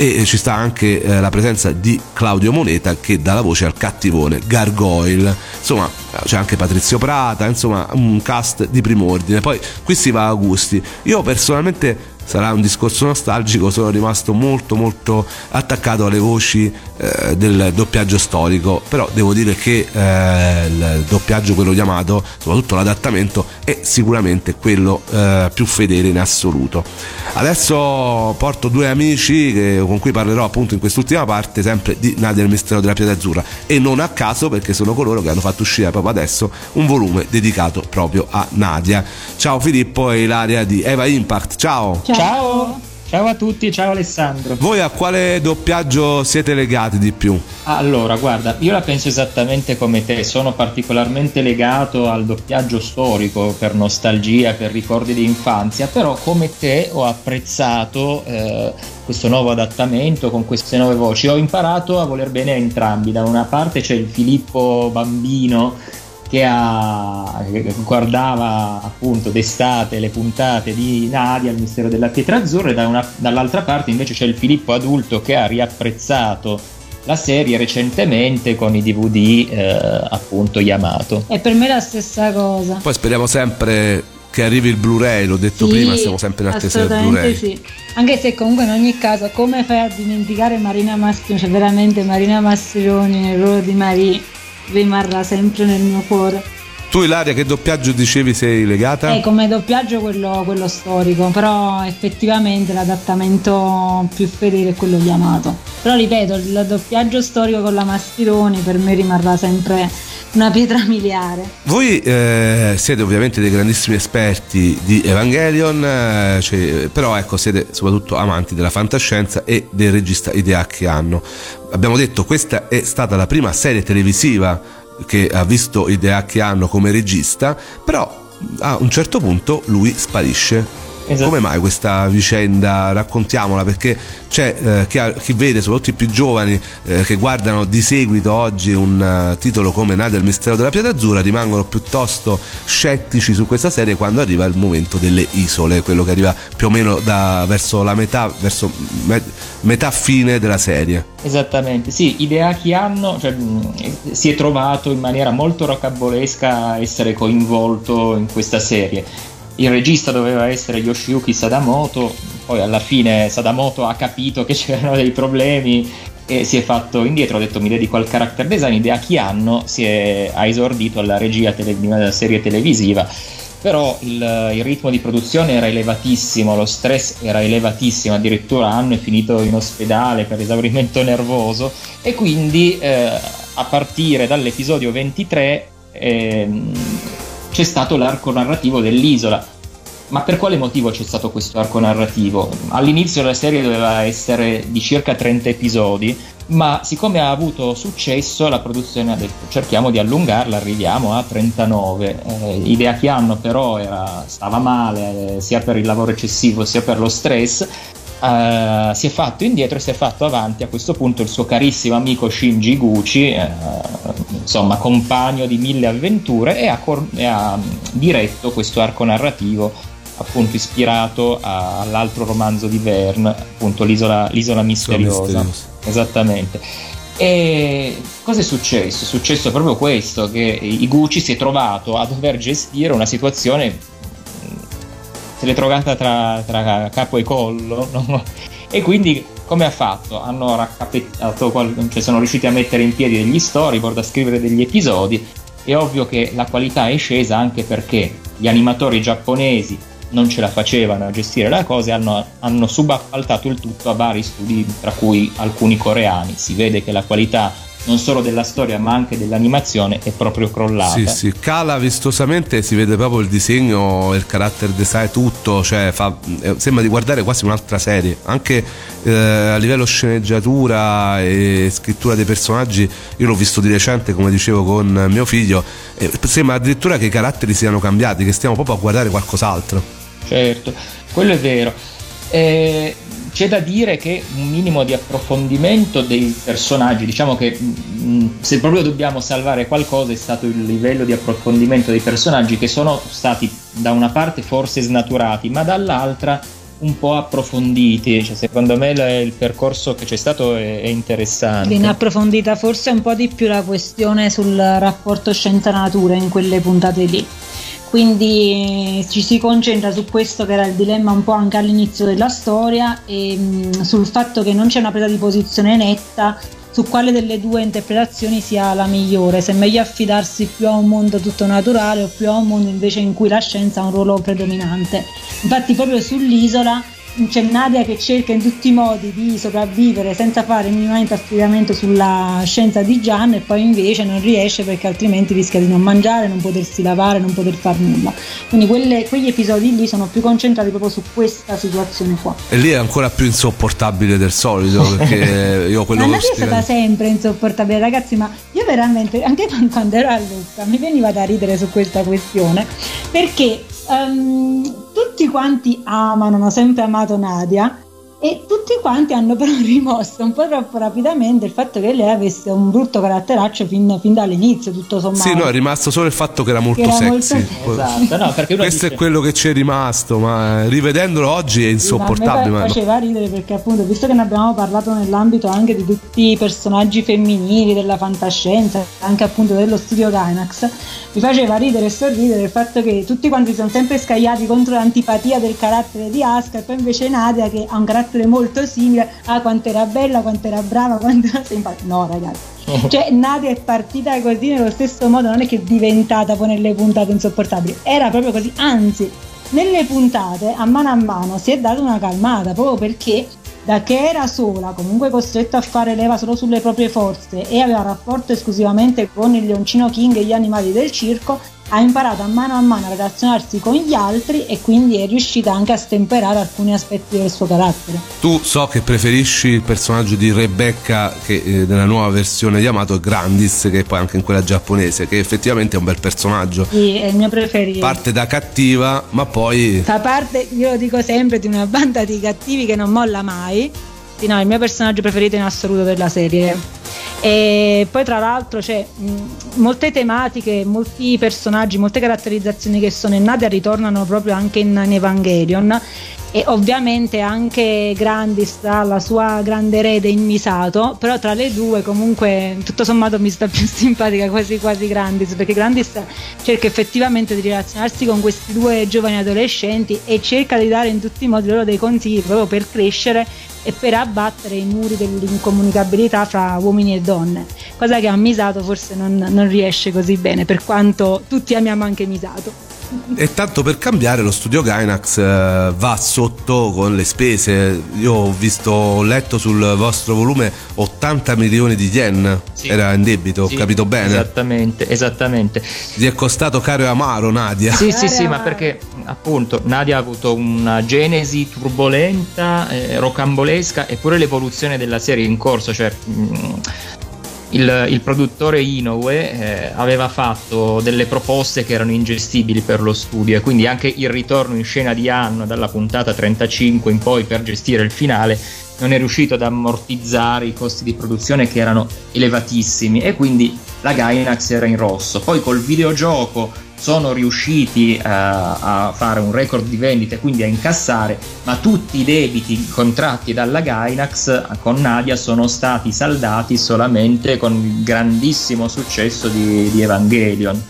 E ci sta anche eh, la presenza di Claudio Moneta che dà la voce al cattivone Gargoyle. Insomma, c'è anche Patrizio Prata, insomma, un cast di prim'ordine. Poi qui si va a gusti. Io personalmente sarà un discorso nostalgico, sono rimasto molto molto attaccato alle voci eh, del doppiaggio storico, però devo dire che eh, il doppiaggio quello chiamato, soprattutto l'adattamento, è sicuramente quello eh, più fedele in assoluto. Adesso porto due amici che, con cui parlerò appunto in quest'ultima parte sempre di Nadia il mistero della pietra azzurra e non a caso perché sono coloro che hanno fatto uscire proprio adesso un volume dedicato proprio a Nadia. Ciao Filippo e Ilaria di Eva Impact, ciao! Ciao! Ciao! Ciao a tutti, ciao Alessandro. Voi a quale doppiaggio siete legati di più? Allora, guarda, io la penso esattamente come te, sono particolarmente legato al doppiaggio storico per nostalgia, per ricordi di infanzia, però come te ho apprezzato eh, questo nuovo adattamento con queste nuove voci, ho imparato a voler bene a entrambi, da una parte c'è il Filippo bambino che, ha, che guardava appunto d'estate le puntate di Nadia, il mistero della pietra azzurra, e da una, dall'altra parte invece c'è il Filippo adulto che ha riapprezzato la serie recentemente con i DVD eh, appunto Yamato. E per me è la stessa cosa. Poi speriamo sempre che arrivi il Blu-ray, l'ho detto sì, prima, siamo sempre in attesa del Blu-ray. Sì. Anche se comunque in ogni caso, come fai a dimenticare Marina Mastroni, cioè veramente Marina Mastroni nel ruolo di Marie rimarrà sempre nel mio cuore. Tu Ilaria che doppiaggio dicevi sei legata? Eh, come doppiaggio quello, quello storico, però effettivamente l'adattamento più fedele è quello chiamato. Però ripeto, il doppiaggio storico con la Mastironi per me rimarrà sempre una pietra miliare. Voi eh, siete ovviamente dei grandissimi esperti di Evangelion, eh, cioè, però ecco siete soprattutto amanti della fantascienza e del regista Hideaki Anno. Abbiamo detto questa è stata la prima serie televisiva che ha visto Hideaki Anno come regista, però a un certo punto lui sparisce Esatto. Come mai questa vicenda? Raccontiamola perché c'è eh, chi, ha, chi, vede, soprattutto i più giovani eh, che guardano di seguito oggi un uh, titolo come Nadia il mistero della pietra azzurra, rimangono piuttosto scettici su questa serie quando arriva il momento delle isole, quello che arriva più o meno da, verso la metà, verso me, metà fine della serie. Esattamente, sì, idea che hanno, cioè, si è trovato in maniera molto rocambolesca a essere coinvolto in questa serie il regista doveva essere Yoshiyuki Sadamoto, poi alla fine Sadamoto ha capito che c'erano dei problemi e si è fatto indietro, ha detto mi dedico al character design, idea chi hanno, si è, ha esordito alla regia tele, di serie televisiva, però il, il, ritmo di produzione era elevatissimo, lo stress era elevatissimo, addirittura hanno finito in ospedale per esaurimento nervoso e quindi eh, a partire dall'episodio 23 eh, c'è stato l'arco narrativo dell'isola. Ma per quale motivo c'è stato questo arco narrativo? All'inizio la serie doveva essere di circa 30 episodi, ma siccome ha avuto successo la produzione ha detto cerchiamo di allungarla, arriviamo a 39. Eh, idea che hanno però era, stava male eh, sia per il lavoro eccessivo sia per lo stress Uh, si è fatto indietro e si è fatto avanti a questo punto il suo carissimo amico Shinji Gucci, uh, insomma compagno di mille avventure, e ha, cor- e ha, diretto questo arco narrativo appunto ispirato a- all'altro romanzo di Verne, appunto l'isola, l'isola misteriosa. misteriosa. Esattamente. E cosa è successo? È successo proprio questo, che Iguchi si è trovato a dover gestire una situazione, se l'è trovata tra, tra capo e collo, no? e quindi come ha fatto? Hanno raccapettato, cioè sono riusciti a mettere in piedi degli storyboard, a scrivere degli episodi. È ovvio che la qualità è scesa anche perché gli animatori giapponesi non ce la facevano a gestire la cosa e hanno, hanno subappaltato il tutto a vari studi, tra cui alcuni coreani. Si vede che la qualità non solo della storia ma anche dell'animazione è proprio crollata. Sì, sì, cala vistosamente, si vede proprio il disegno, il character design, tutto, cioè fa, eh, sembra di guardare quasi un'altra serie, anche eh, a livello sceneggiatura e scrittura dei personaggi, io l'ho visto di recente come dicevo con mio figlio, eh, sembra addirittura che i caratteri siano cambiati, che stiamo proprio a guardare qualcos'altro. Certo, quello è vero. Eh, c'è da dire che un minimo di approfondimento dei personaggi, diciamo che mh, mm, se proprio dobbiamo salvare qualcosa è stato il livello di approfondimento dei personaggi che sono stati da una parte forse snaturati, ma dall'altra un po' approfonditi. Cioè, secondo me il percorso che c'è stato è, è interessante. Viene approfondita forse un po' di più la questione sul rapporto scienza-natura in quelle puntate lì quindi ci si concentra su questo che era il dilemma un po' anche all'inizio della storia e mh, sul fatto che non c'è una presa di posizione netta su quale delle due interpretazioni sia la migliore, se è meglio affidarsi più a un mondo tutto naturale o più a un mondo invece in cui la scienza ha un ruolo predominante. Infatti proprio sull'isola c'è Nadia che cerca in tutti i modi di sopravvivere senza fare minimamente affidamento sulla scienza di Gian e poi invece non riesce perché altrimenti rischia di non mangiare, non potersi lavare, non poter fare nulla. Quindi quelle, quegli episodi lì sono più concentrati proprio su questa situazione qua. E lì è ancora più insopportabile del solito perché io quello ma Nadia è stata sempre insopportabile ragazzi ma io veramente anche quando ero a Lucca mi veniva da ridere su questa questione perché um, tutti quanti amano, hanno sempre amato Nadia e tutti quanti hanno però rimosso un po' troppo rapidamente il fatto che lei avesse un brutto caratteraccio fin, fin dall'inizio, tutto sommato. Sì, no, è rimasto solo il fatto che era molto che era sexy. Molto... Esatto, no, Questo dice... è quello che ci è rimasto, ma rivedendolo oggi è insopportabile. Sì, ma faceva ridere perché appunto, visto che ne abbiamo parlato nell'ambito anche di tutti i personaggi femminili della fantascienza, anche appunto dello studio Gainax, mi faceva ridere e sorridere il fatto che tutti quanti sono sempre scagliati contro l'antipatia del carattere di Aska e poi invece Nadia che ha un carattere carattere molto simile. Ah, quanto era bella, quanto era brava, quanto era simpatica. No, ragazzi. Cioè, Nadia è partita così nello stesso modo, non è che è diventata poi nelle puntate insopportabili, era proprio così. Anzi, nelle puntate, a mano a mano, si è data una calmata proprio perché da che era sola, comunque costretta a fare leva solo sulle proprie forze e aveva rapporto esclusivamente con il leoncino King e gli animali del circo, ha imparato a mano a mano a relazionarsi con gli altri e quindi è riuscita anche a stemperare alcuni aspetti del suo carattere. Tu so che preferisci il personaggio di Rebecca che eh, nella nuova versione di Amato è Grandis, che è poi anche in quella giapponese, che effettivamente è un bel personaggio. Sì, è il mio preferito. Parte da cattiva, ma poi... Fa parte, io lo dico sempre, di una banda di cattivi che non molla mai. No, il mio personaggio preferito in assoluto della serie. E poi tra l'altro c'è mh, molte tematiche, molti personaggi, molte caratterizzazioni che sono in Nadia ritornano proprio anche in, in Evangelion e ovviamente anche Grandis la sua grande erede in Misato, però tra le due comunque tutto sommato mi sta più simpatica quasi quasi Grandis, perché Grandis cerca effettivamente di relazionarsi con questi due giovani adolescenti e cerca di dare in tutti i modi loro dei consigli proprio per crescere e per abbattere i muri dell'incomunicabilità fra uomini e donne, cosa che a Misato forse non, non riesce così bene, per quanto tutti amiamo anche Misato. E tanto per cambiare lo studio Gainax eh, va sotto con le spese. Io ho visto, ho letto sul vostro volume 80 milioni di yen. Sì. Era in debito, sì, ho capito bene? Esattamente, esattamente. Ti è costato caro e amaro Nadia. Sì, sì, sì, ma perché appunto Nadia ha avuto una genesi turbolenta, eh, rocambolesca, eppure l'evoluzione della serie in corso, cioè mh, mm, il, il produttore Inoue eh, aveva fatto delle proposte che erano ingestibili per lo studio e quindi anche il ritorno in scena di Anno dalla puntata 35 in poi per gestire il finale non è riuscito ad ammortizzare i costi di produzione che erano elevatissimi e quindi la Gainax era in rosso. Poi col videogioco sono riusciti a, a fare un record di vendite, quindi a incassare, ma tutti i debiti contratti dalla Gainax con Nadia sono stati saldati solamente con il grandissimo successo di, di Evangelion.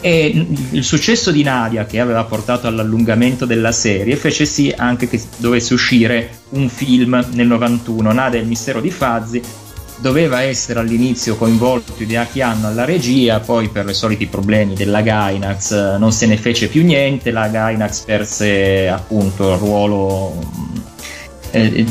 E il successo di Nadia, che aveva portato all'allungamento della serie, fece sì anche che dovesse uscire un film nel 91, Nadia e il mistero di Fazzi, doveva essere all'inizio coinvolto Hideaki Anno alla regia, poi per i soliti problemi della Gainax eh, non se ne fece più niente, la Gainax perse appunto il ruolo eh,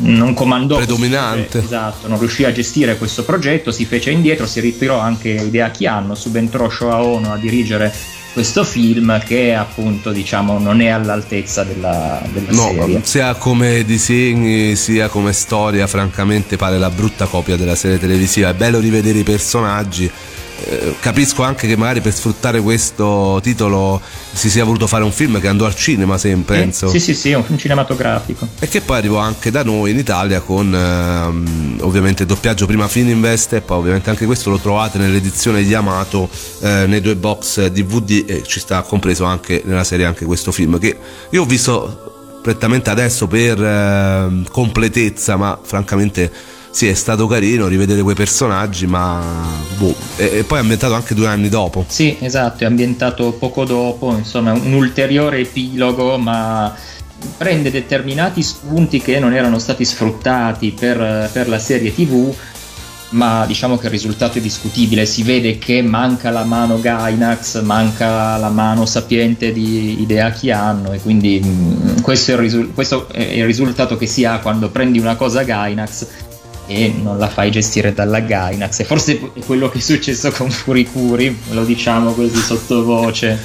non comandò predominante. Esatto, non riuscì a gestire questo progetto, si fece indietro, si ritirò anche Hideaki Anno, subentrò Shoa Ono a dirigere questo film che appunto diciamo non è all'altezza della, della no, serie. sia come disegni sia come storia francamente pare la brutta copia della serie televisiva. È bello rivedere i personaggi eh, capisco anche che magari per sfruttare questo titolo si sia voluto fare un film che andò al cinema sempre sì, penso sì sì sì un film cinematografico. E che poi arrivò anche da noi in Italia con ehm, ovviamente doppiaggio prima Fininvest e poi ovviamente anche questo lo trovate nell'edizione Yamato eh, nei due box DVD e ci sta compreso anche nella serie anche questo film che io ho visto prettamente adesso per eh, completezza ma francamente sì, è stato carino rivedere quei personaggi, ma boh. E, e, poi è ambientato anche due anni dopo. Sì, esatto, è ambientato poco dopo, insomma, un ulteriore epilogo, ma prende determinati spunti che non erano stati sfruttati per, per la serie TV. Ma diciamo che il risultato è discutibile, si vede che manca la mano Gainax, manca la mano sapiente di Hideaki Anno e quindi mh, questo, è risu- questo è il risultato che si ha quando prendi una cosa Gainax e non la fai gestire dalla Gainax. E forse è quello che è successo con Furikuri, lo diciamo così sottovoce.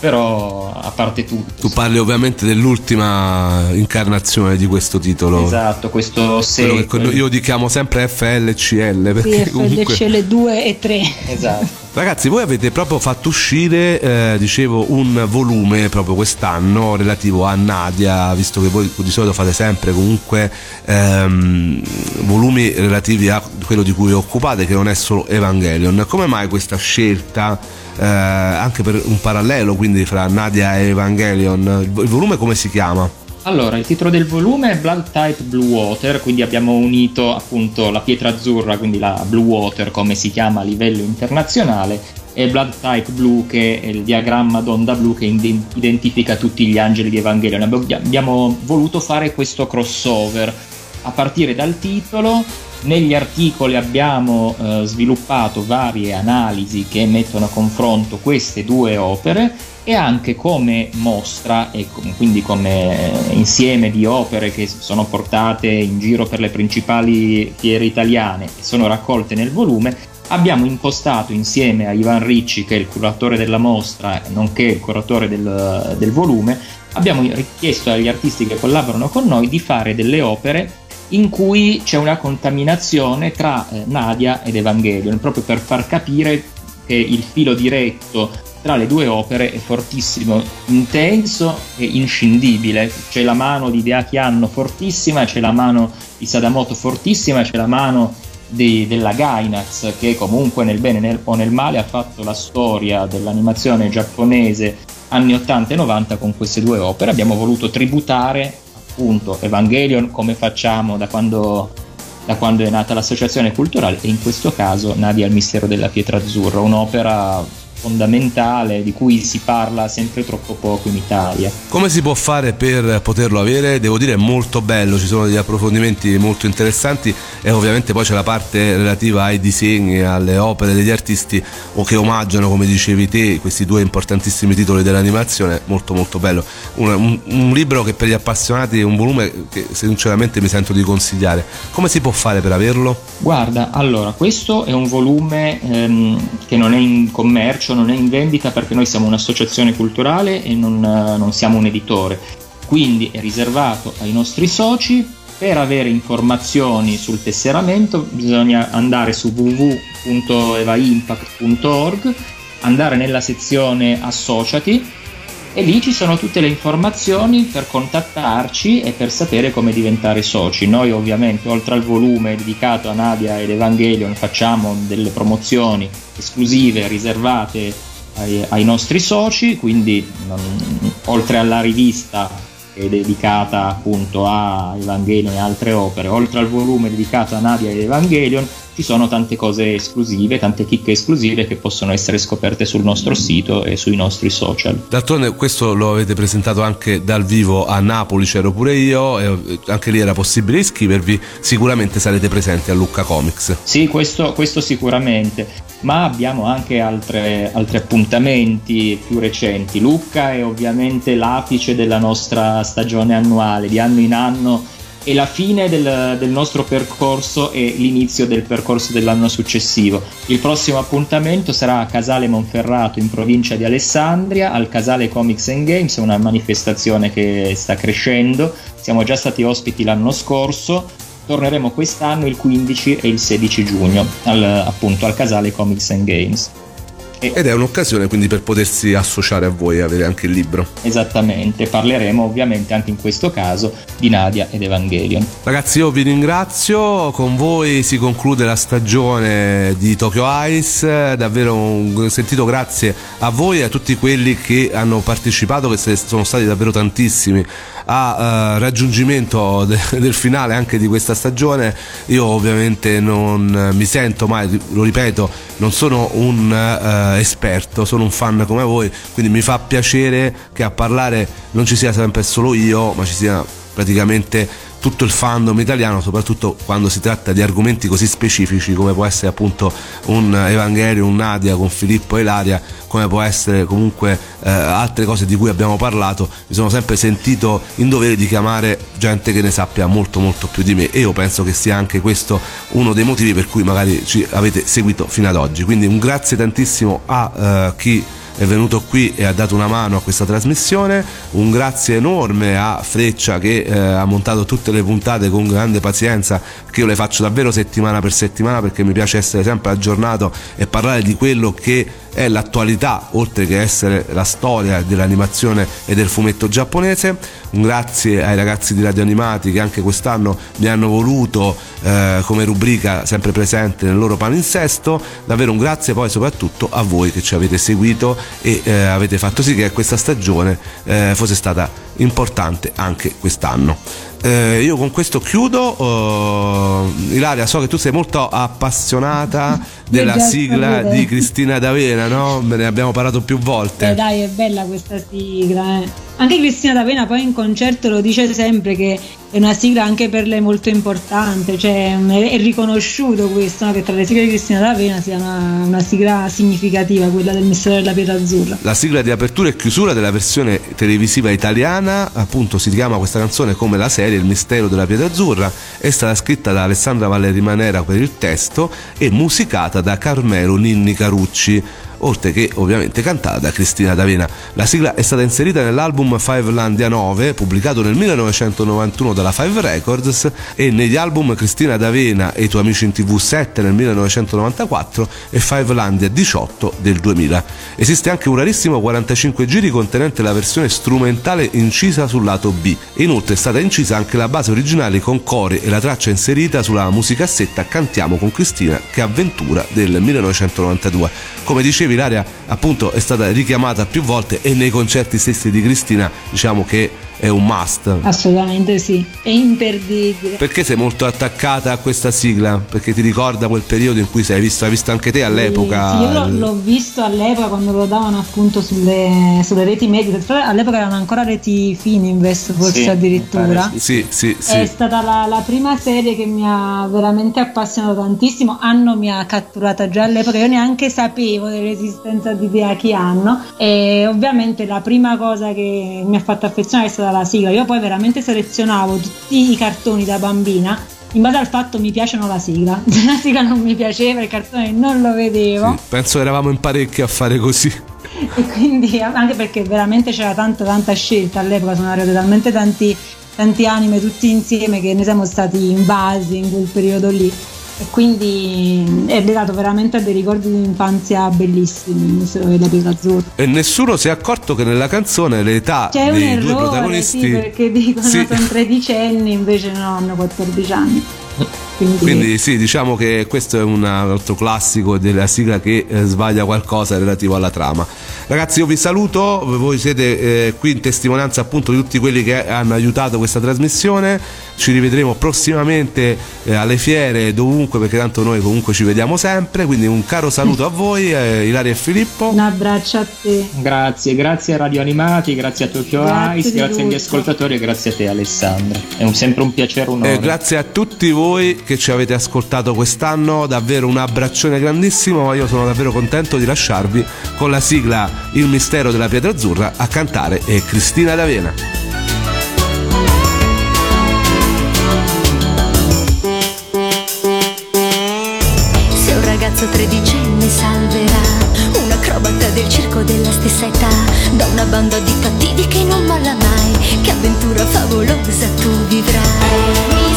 Però a parte tutto. Tu parli ovviamente dell'ultima incarnazione di questo titolo. Esatto, questo sequel. Io ti chiamo sempre FLCL perché sì, comunque... FLCL 2 e 3. Esatto. Ragazzi, voi avete proprio fatto uscire, eh, dicevo, un volume proprio quest'anno relativo a Nadia, visto che voi di solito fate sempre comunque ehm, volumi relativi a quello di cui vi occupate, che non è solo Evangelion. Come mai questa scelta? Eh, anche per un parallelo quindi fra Nadia e Evangelion, il volume come si chiama? Allora, il titolo del volume è Blood Type Blue Water, quindi abbiamo unito appunto la pietra azzurra, quindi la Blue Water come si chiama a livello internazionale, e Blood Type Blue che è il diagramma d'onda blu che identifica tutti gli angeli di Evangelion. Abbiamo voluto fare questo crossover a partire dal titolo. Negli articoli abbiamo eh, sviluppato varie analisi che mettono a confronto queste due opere e anche come mostra e quindi come insieme di opere che sono portate in giro per le principali fiere italiane e sono raccolte nel volume, abbiamo impostato insieme a Ivan Ricci, che è il curatore della mostra, nonché il curatore del, del volume, abbiamo richiesto agli artisti che collaborano con noi di fare delle opere in cui c'è una contaminazione tra eh, Nadia ed Evangelion, proprio per far capire che il filo diretto tra le due opere è fortissimo, intenso e inscindibile. C'è la mano di Deaki Anno fortissima, c'è la mano di Sadamoto fortissima, c'è la mano di, della Gainax che comunque nel bene nel, o nel male ha fatto la storia dell'animazione giapponese anni 80 e 90 con queste due opere. Abbiamo voluto tributare appunto Evangelion come facciamo da quando da quando è nata l'associazione culturale e in questo caso Nadia al mistero della pietra azzurra, un'opera fondamentale di cui si parla sempre troppo poco in Italia. Come si può fare per poterlo avere? Devo dire è molto bello, ci sono degli approfondimenti molto interessanti e ovviamente poi c'è la parte relativa ai disegni, alle opere degli artisti o che omaggiano, come dicevi te, questi due importantissimi titoli dell'animazione, molto molto bello. Un, un, un libro che per gli appassionati è un volume che sinceramente mi sento di consigliare. Come si può fare per averlo? Guarda, allora, questo è un volume ehm, che non è in commercio commercio non è in vendita perché noi siamo un'associazione culturale e non, non siamo un editore, quindi è riservato ai nostri soci. Per avere informazioni sul tesseramento bisogna andare su www.evaimpact.org, andare nella sezione associati e lì ci sono tutte le informazioni per contattarci e per sapere come diventare soci. Noi ovviamente oltre al volume dedicato a Nadia ed Evangelion facciamo delle promozioni esclusive riservate ai, ai nostri soci, quindi non, oltre alla rivista che è dedicata appunto a Evangelion e altre opere, oltre al volume dedicato a Nadia ed Evangelion, ci sono tante cose esclusive, tante chicche esclusive che possono essere scoperte sul nostro sito e sui nostri social. D'altronde questo lo avete presentato anche dal vivo a Napoli, c'ero pure io, e anche lì era possibile iscrivervi, sicuramente sarete presenti a Lucca Comics. Sì, questo, questo sicuramente, ma abbiamo anche altre, altri appuntamenti più recenti. Lucca è ovviamente l'apice della nostra stagione annuale, di anno in anno e la fine del, del, nostro percorso e l'inizio del percorso dell'anno successivo. Il prossimo appuntamento sarà a Casale Monferrato in provincia di Alessandria, al Casale Comics and Games, una manifestazione che sta crescendo. Siamo già stati ospiti l'anno scorso, torneremo quest'anno il 15 e il 16 giugno al, appunto al Casale Comics and Games. Ed è un'occasione quindi per potersi associare a voi e avere anche il libro. Esattamente, parleremo ovviamente anche in questo caso di Nadia ed Evangelion. Ragazzi, io vi ringrazio, con voi si conclude la stagione di Tokyo Ice, davvero un sentito grazie a voi e a tutti quelli che hanno partecipato, che sono stati davvero tantissimi a uh, raggiungimento de- del finale anche di questa stagione. Io ovviamente non mi sento mai, lo ripeto, non sono un uh, esperto, sono un fan come voi, quindi mi fa piacere che a parlare non ci sia sempre solo io, ma ci sia praticamente tutto il fandom italiano, soprattutto quando si tratta di argomenti così specifici come può essere appunto un Evangelio, un Nadia con Filippo e Ilaria, come può essere comunque eh, altre cose di cui abbiamo parlato, mi sono sempre sentito in dovere di chiamare gente che ne sappia molto molto più di me e io penso che sia anche questo uno dei motivi per cui magari ci avete seguito fino ad oggi. Quindi un grazie tantissimo a eh, chi è venuto qui e ha dato una mano a questa trasmissione. Un grazie enorme a Freccia che eh, ha montato tutte le puntate con grande pazienza, che io le faccio davvero settimana per settimana perché mi piace essere sempre aggiornato e parlare di quello che è l'attualità, oltre che essere la storia dell'animazione e del fumetto giapponese. Grazie ai ragazzi di Radio Animati che anche quest'anno mi hanno voluto eh, come rubrica sempre presente nel loro palinsesto. Davvero un grazie poi soprattutto a voi che ci avete seguito e eh, avete fatto sì che questa stagione eh, fosse stata importante anche quest'anno. Eh, io con questo chiudo. Uh, Ilaria, so che tu sei molto appassionata della sigla di Cristina D'Avena, no? Ne abbiamo parlato più volte. Eh dai, è bella questa sigla. Eh. Anche Cristina D'Avena poi in concerto lo dice sempre che è una sigla anche per lei molto importante, cioè è riconosciuto questo, no? che tra le sigle di Cristina D'Avena sia una, una, sigla significativa, quella del Mistero della Pietra Azzurra. La sigla di apertura e chiusura della versione televisiva italiana, appunto si chiama questa canzone come la serie Il Mistero della Pietra Azzurra, è stata scritta da Alessandra Valleri Manera per il testo e musicata da Carmelo Ninni Carucci oltre che ovviamente cantata da Cristina D'Avena. La sigla è stata inserita nell'album Five Landia 9, pubblicato nel 1991 dalla Five Records, e negli album Cristina D'Avena e i tuoi amici in TV 7 nel 1994 e Five Landia 18 del 2000. Esiste anche un rarissimo 45 giri contenente la versione strumentale incisa sul lato B. Inoltre è stata incisa anche la base originale con cori e la traccia inserita sulla musicassetta Cantiamo con Cristina che avventura del 1992. Come dicevo dicevi l'aria appunto è stata richiamata più volte e nei concerti stessi di Cristina diciamo che è un must. Assolutamente sì, è imperdibile. Perché sei molto attaccata a questa sigla? Perché ti ricorda quel periodo in cui sei visto, hai visto anche te all'epoca? Sì, sì io l'ho visto all'epoca quando lo davano appunto sulle, sulle reti medie, all'epoca erano ancora reti fine invest forse sì, addirittura. Sì, sì, sì. È stata la, la, prima serie che mi ha veramente appassionato tantissimo, Anno mi ha catturata già all'epoca, io neanche sapevo dell'esistenza di Deaki Anno e ovviamente la prima cosa che mi ha fatto affezionare è stata dalla sigla. Io poi veramente selezionavo tutti i cartoni da bambina in base al fatto mi piacciono la sigla. Se la sigla non mi piaceva, il cartone non lo vedevo. Sì, penso eravamo in parecchi a fare così. E quindi anche perché veramente c'era tanta tanta scelta all'epoca, sono arrivati talmente tanti, tanti anime tutti insieme che ne siamo stati invasi in quel periodo lì e quindi è legato veramente a dei ricordi di infanzia bellissimi della Pietra Azzurra e nessuno si è accorto che nella canzone l'età C'è dei errore, due protagonisti sì, perché dicono sì. sono tredicenni invece no hanno 14 anni quindi... Quindi... sì, diciamo che questo è un altro classico della sigla che eh, sbaglia qualcosa relativo alla trama. Ragazzi, io vi saluto, voi siete eh, qui in testimonianza appunto di tutti quelli che hanno aiutato questa trasmissione. Ci rivedremo prossimamente eh, alle fiere, dovunque, perché tanto noi comunque ci vediamo sempre. Quindi un caro saluto a voi, eh, Ilaria e Filippo. Un abbraccio a te. Grazie, grazie a Radio Animati, grazie a Tokyo Grazie Ice, grazie agli tutto. ascoltatori e grazie a te Alessandra. È un- sempre un piacere, un onore. Eh, grazie a tutti voi che ci avete ascoltato quest'anno, davvero un abbraccione grandissimo, ma io sono davvero contento di lasciarvi con la sigla Il mistero della pietra azzurra a cantare è Cristina D'Avena. Se un ragazzo tredicenne salverà un acrobata del circo della stessa età da una banda di cattivi che non molla mai, che avventura favolosa tu vivrai.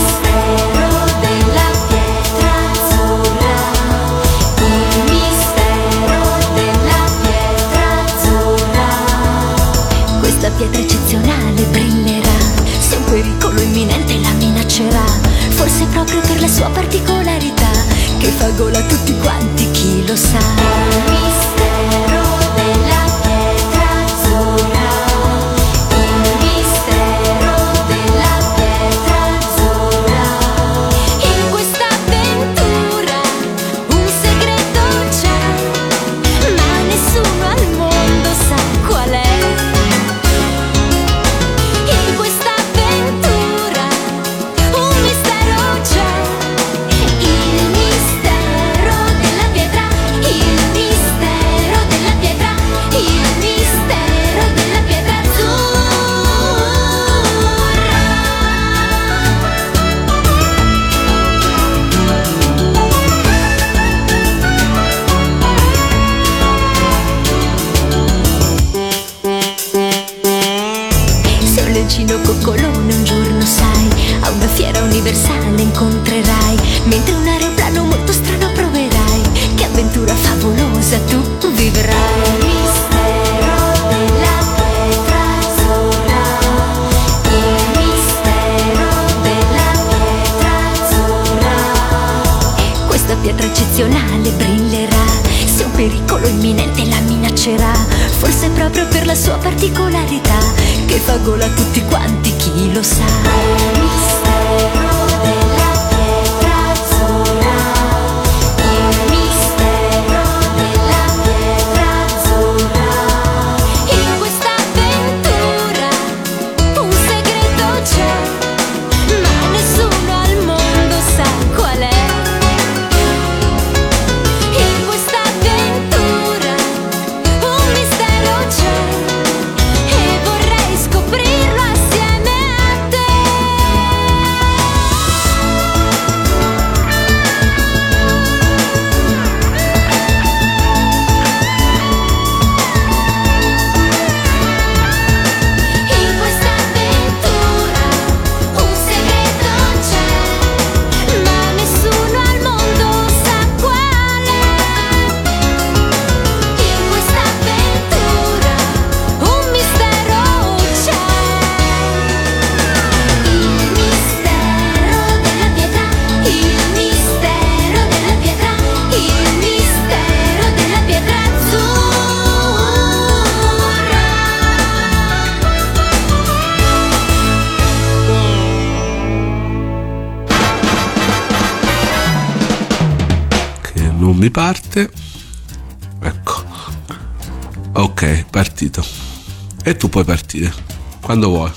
Puoi partire. Quando vuoi.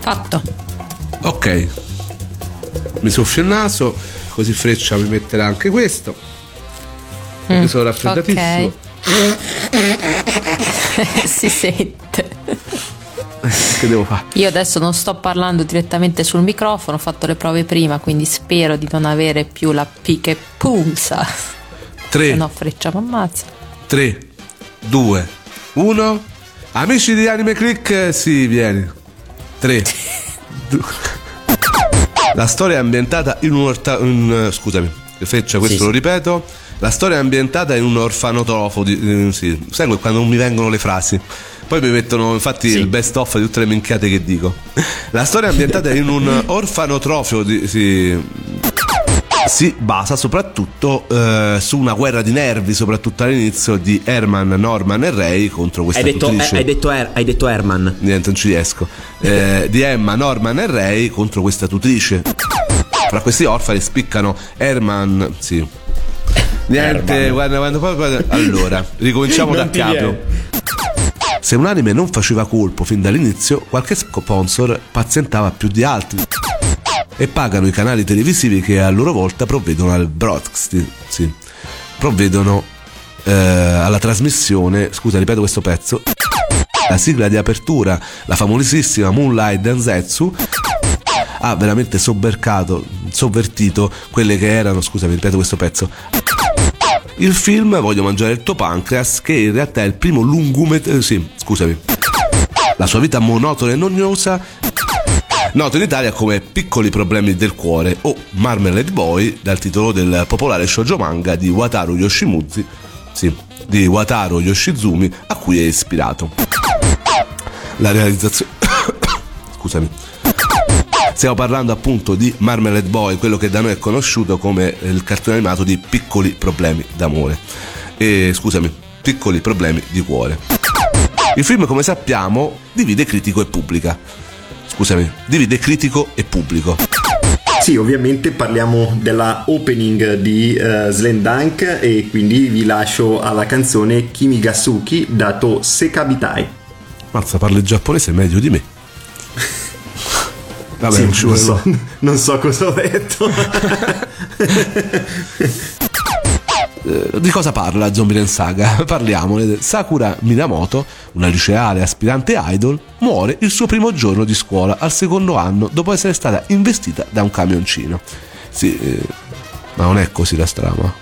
Fatto. Ok. Mi soffio il naso, così Freccia mi metterà anche questo. Perché Mm, sono raffreddatissimo. si sente. Che devo fare? Io adesso non sto parlando direttamente sul microfono, ho fatto le prove prima, quindi spero di non avere più la P che pulsa. 3, Se no, freccia mi ammazza. 3, 2, 1. Amici di Anime Click, sì, vieni. 3. La storia è ambientata in un orta... in- scusami, Freccia, questo Sì, lo sì. ripeto. La storia è ambientata in un orfanotrofo. Di, eh, sì. Sai quando non mi vengono le frasi? Poi mi mettono infatti il best of di tutte le minchiate che dico. La storia è ambientata in un orfanotrofio di, sì. Si basa soprattutto eh, su una guerra di nervi, soprattutto all'inizio di Herman, Norman e Ray contro questa Hai detto, tutrice. hai, detto Er- hai detto Herman. Niente, non ci riesco. Eh, di Emma, Norman e Ray contro questa tutrice. Fra questi orfani spiccano Herman. Sì. Niente, guarda, guarda, guarda. Allora, ricominciamo da capo. Se un anime non faceva colpo fin dall'inizio, qualche sponsor pazientava più di altri e pagano i canali televisivi che a loro volta provvedono al broadcast, sì, provvedono eh, alla trasmissione, scusa ripeto questo pezzo, la sigla di apertura, la famosissima Moonlight Densetsu, ha veramente sobbercato, sovvertito quelle che erano, scusami ripeto questo pezzo, il film Voglio mangiare il tuo pancreas, che in realtà è il primo lungometraggio. Sì, scusami. La sua vita monotona e noiosa. Noto in Italia come Piccoli problemi del cuore o Marmalade Boy, dal titolo del popolare shoujo manga di Wataru Yoshimuzi, sì, di Wataru Yoshizumi, a cui è ispirato. La realizzazione. scusami. Stiamo parlando appunto di Marmalade Boy, quello che da noi è conosciuto come il cartone animato di Piccoli problemi d'amore. E scusami, Piccoli problemi di cuore. Il film, come sappiamo, divide critico e pubblica. Scusami, divide critico e pubblico. Sì, ovviamente parliamo della opening di uh, Slendunk e quindi vi lascio alla canzone Kimigasuki dato Sekabitai. Mazza, parli giapponese meglio di me. Vabbè, Sì, non so, non so cosa ho detto. Eh, di cosa parla Zombie Saga? Parliamo. Sakura Minamoto, una liceale aspirante idol, muore il suo primo giorno di scuola al secondo anno dopo essere stata investita da un camioncino. Sì, eh, ma non è così la strama.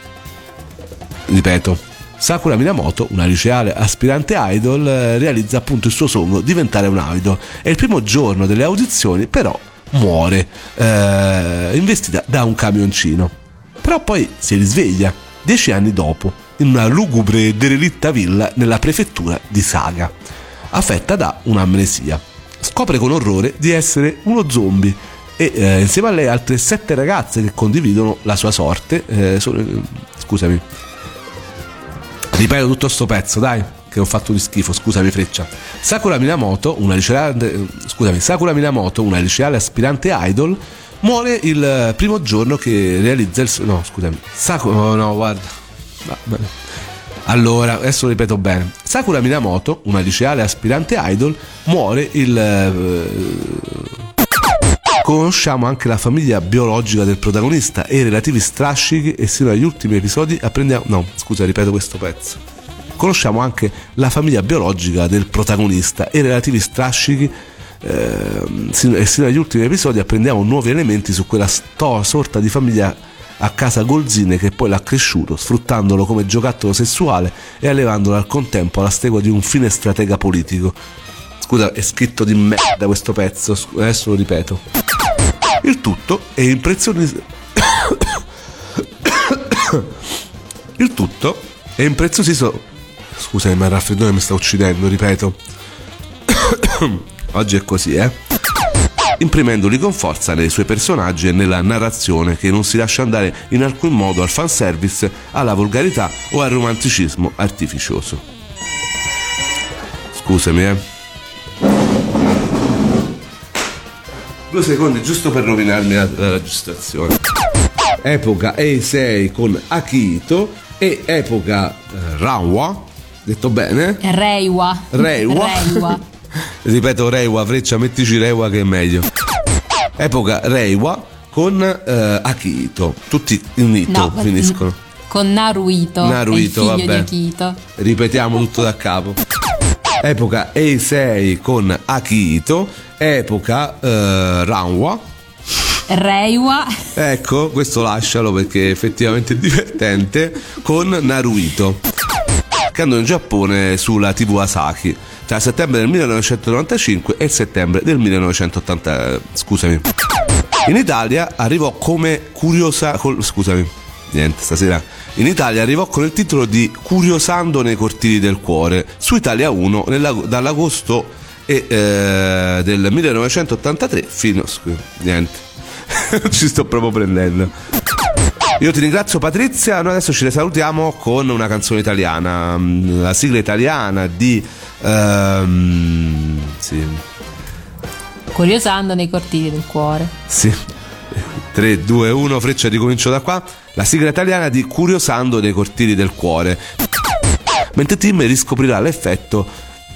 Ripeto, Sakura Minamoto, una liceale aspirante idol, eh, realizza appunto il suo sogno diventare un idol e il primo giorno delle audizioni però muore eh, investita da un camioncino. Però poi si risveglia dieci anni dopo in una lugubre e derelitta villa nella prefettura di Saga, affetta da un'amnesia. Scopre con orrore di essere uno zombie e eh, insieme a lei altre sette ragazze che condividono la sua sorte. eh, sono- scusami, ripeto tutto sto pezzo, dai, che ho fatto di schifo, scusami Freccia. Sakura Minamoto, una liceale, scusami, Sakura Minamoto, una liceale aspirante idol, muore il eh, primo giorno che realizza il suo... No, scusami. Sakura... No, no, guarda. Allora, adesso ripeto bene. Sakura Minamoto, una liceale aspirante idol, muore il... eh, Conosciamo anche la famiglia biologica del protagonista e i relativi strascichi e sino agli ultimi episodi apprendiamo... No, scusa, ripeto questo pezzo. Conosciamo anche la famiglia biologica del protagonista e i relativi strascichi e sino agli ultimi episodi apprendiamo nuovi elementi su quella sto- sorta di famiglia a casa Golzine che poi l'ha cresciuto, sfruttandolo come giocattolo sessuale e allevandolo al contempo alla stregua di un fine stratega politico. Scusa, è scritto di merda questo pezzo, adesso lo ripeto. Il tutto è impressioni- Il tutto è impreziosito. Scusami, ma il raffreddore mi sta uccidendo, ripeto. Oggi è così, eh? Imprimendoli con forza nei suoi personaggi e nella narrazione che non si lascia andare in alcun modo al fanservice, alla volgarità o al romanticismo artificioso. Scusami, eh. Due secondi giusto per rovinarmi la, la registrazione. Epoca E6 con Akito e epoca eh, Rawa, detto bene? Reiwa. Reiwa. Reiwa. Ripeto Reiwa, freccia, mettici Reiwa che è meglio. Epoca Reiwa con eh, Akito. Tutti in Ito No, finiscono. Con Naruito. Naruito, vabbè. Ripetiamo tutto da capo. Epoca Eisei con Akito. Epoca eh, Ranwa. Reiwa. Ecco, questo lascialo perché è effettivamente divertente. Con Naruito. Che andò in Giappone sulla TV Asahi tra settembre del 1995 e il settembre del 1980. Scusami. In Italia arrivò come curiosa. scusami, niente, stasera. In Italia arrivò con il titolo di Curiosando nei cortili del cuore su Italia 1 nella- dall'agosto e, eh, del 1983 fino. scu- niente, ci sto proprio prendendo. Io ti ringrazio Patrizia, noi adesso ci salutiamo con una canzone italiana, mm, la sigla italiana di... ehm, sì, Curiosando nei cortili del cuore. sì. 3, 2, 1, freccia ricomincio da qua. La sigla italiana di Curiosando nei cortili del cuore. Mentre Tim riscoprirà l'effetto.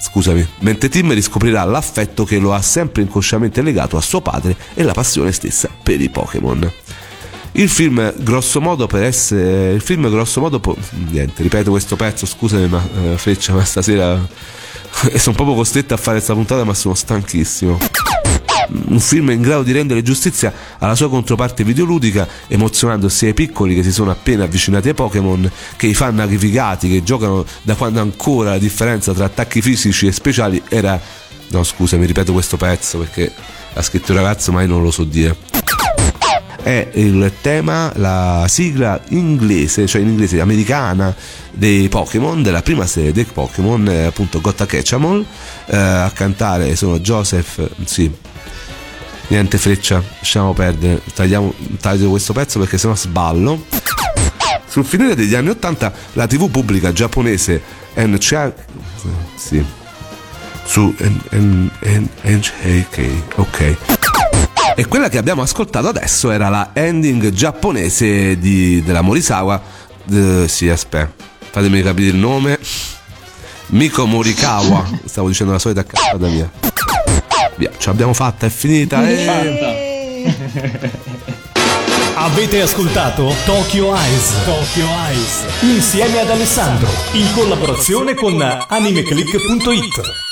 Scusami, mentre Tim riscoprirà l'affetto che lo ha sempre inconsciamente legato a suo padre e la passione stessa per i Pokémon. Il film, grosso modo, per essere. Il film, grosso modo. po- niente, ripeto questo pezzo, scusami, ma eh, freccia, ma stasera. sono proprio costretto a fare questa puntata, ma sono stanchissimo un film in grado di rendere giustizia alla sua controparte videoludica, emozionando sia i piccoli che si sono appena avvicinati ai Pokémon, che i fan agrificati che giocano da quando ancora la differenza tra attacchi fisici e speciali era... No scusa, mi ripeto questo pezzo perché l'ha scritto il ragazzo ma io non lo so dire. È il tema, la sigla inglese, cioè in inglese americana dei Pokémon, della prima serie dei Pokémon, eh, appunto Gotta Catchamall. Eh, a cantare sono Joseph, sì, Niente freccia, lasciamo perdere, tagliamo, taglio questo pezzo perché sennò sballo. Sul finire degli anni 80 la TV pubblica giapponese NCH sì. Su NHK, ok. E quella che abbiamo ascoltato adesso era la ending giapponese di, della Morisawa. Eh, sì, aspetta, fatemi capire il nome. Miko Morikawa, stavo dicendo la solita cazzata mia. Via, ce l'abbiamo fatta, è finita. eh. Avete ascoltato Tokyo Eyes. Tokyo Eyes. Insieme ad Alessandro. In collaborazione con animeclick.it.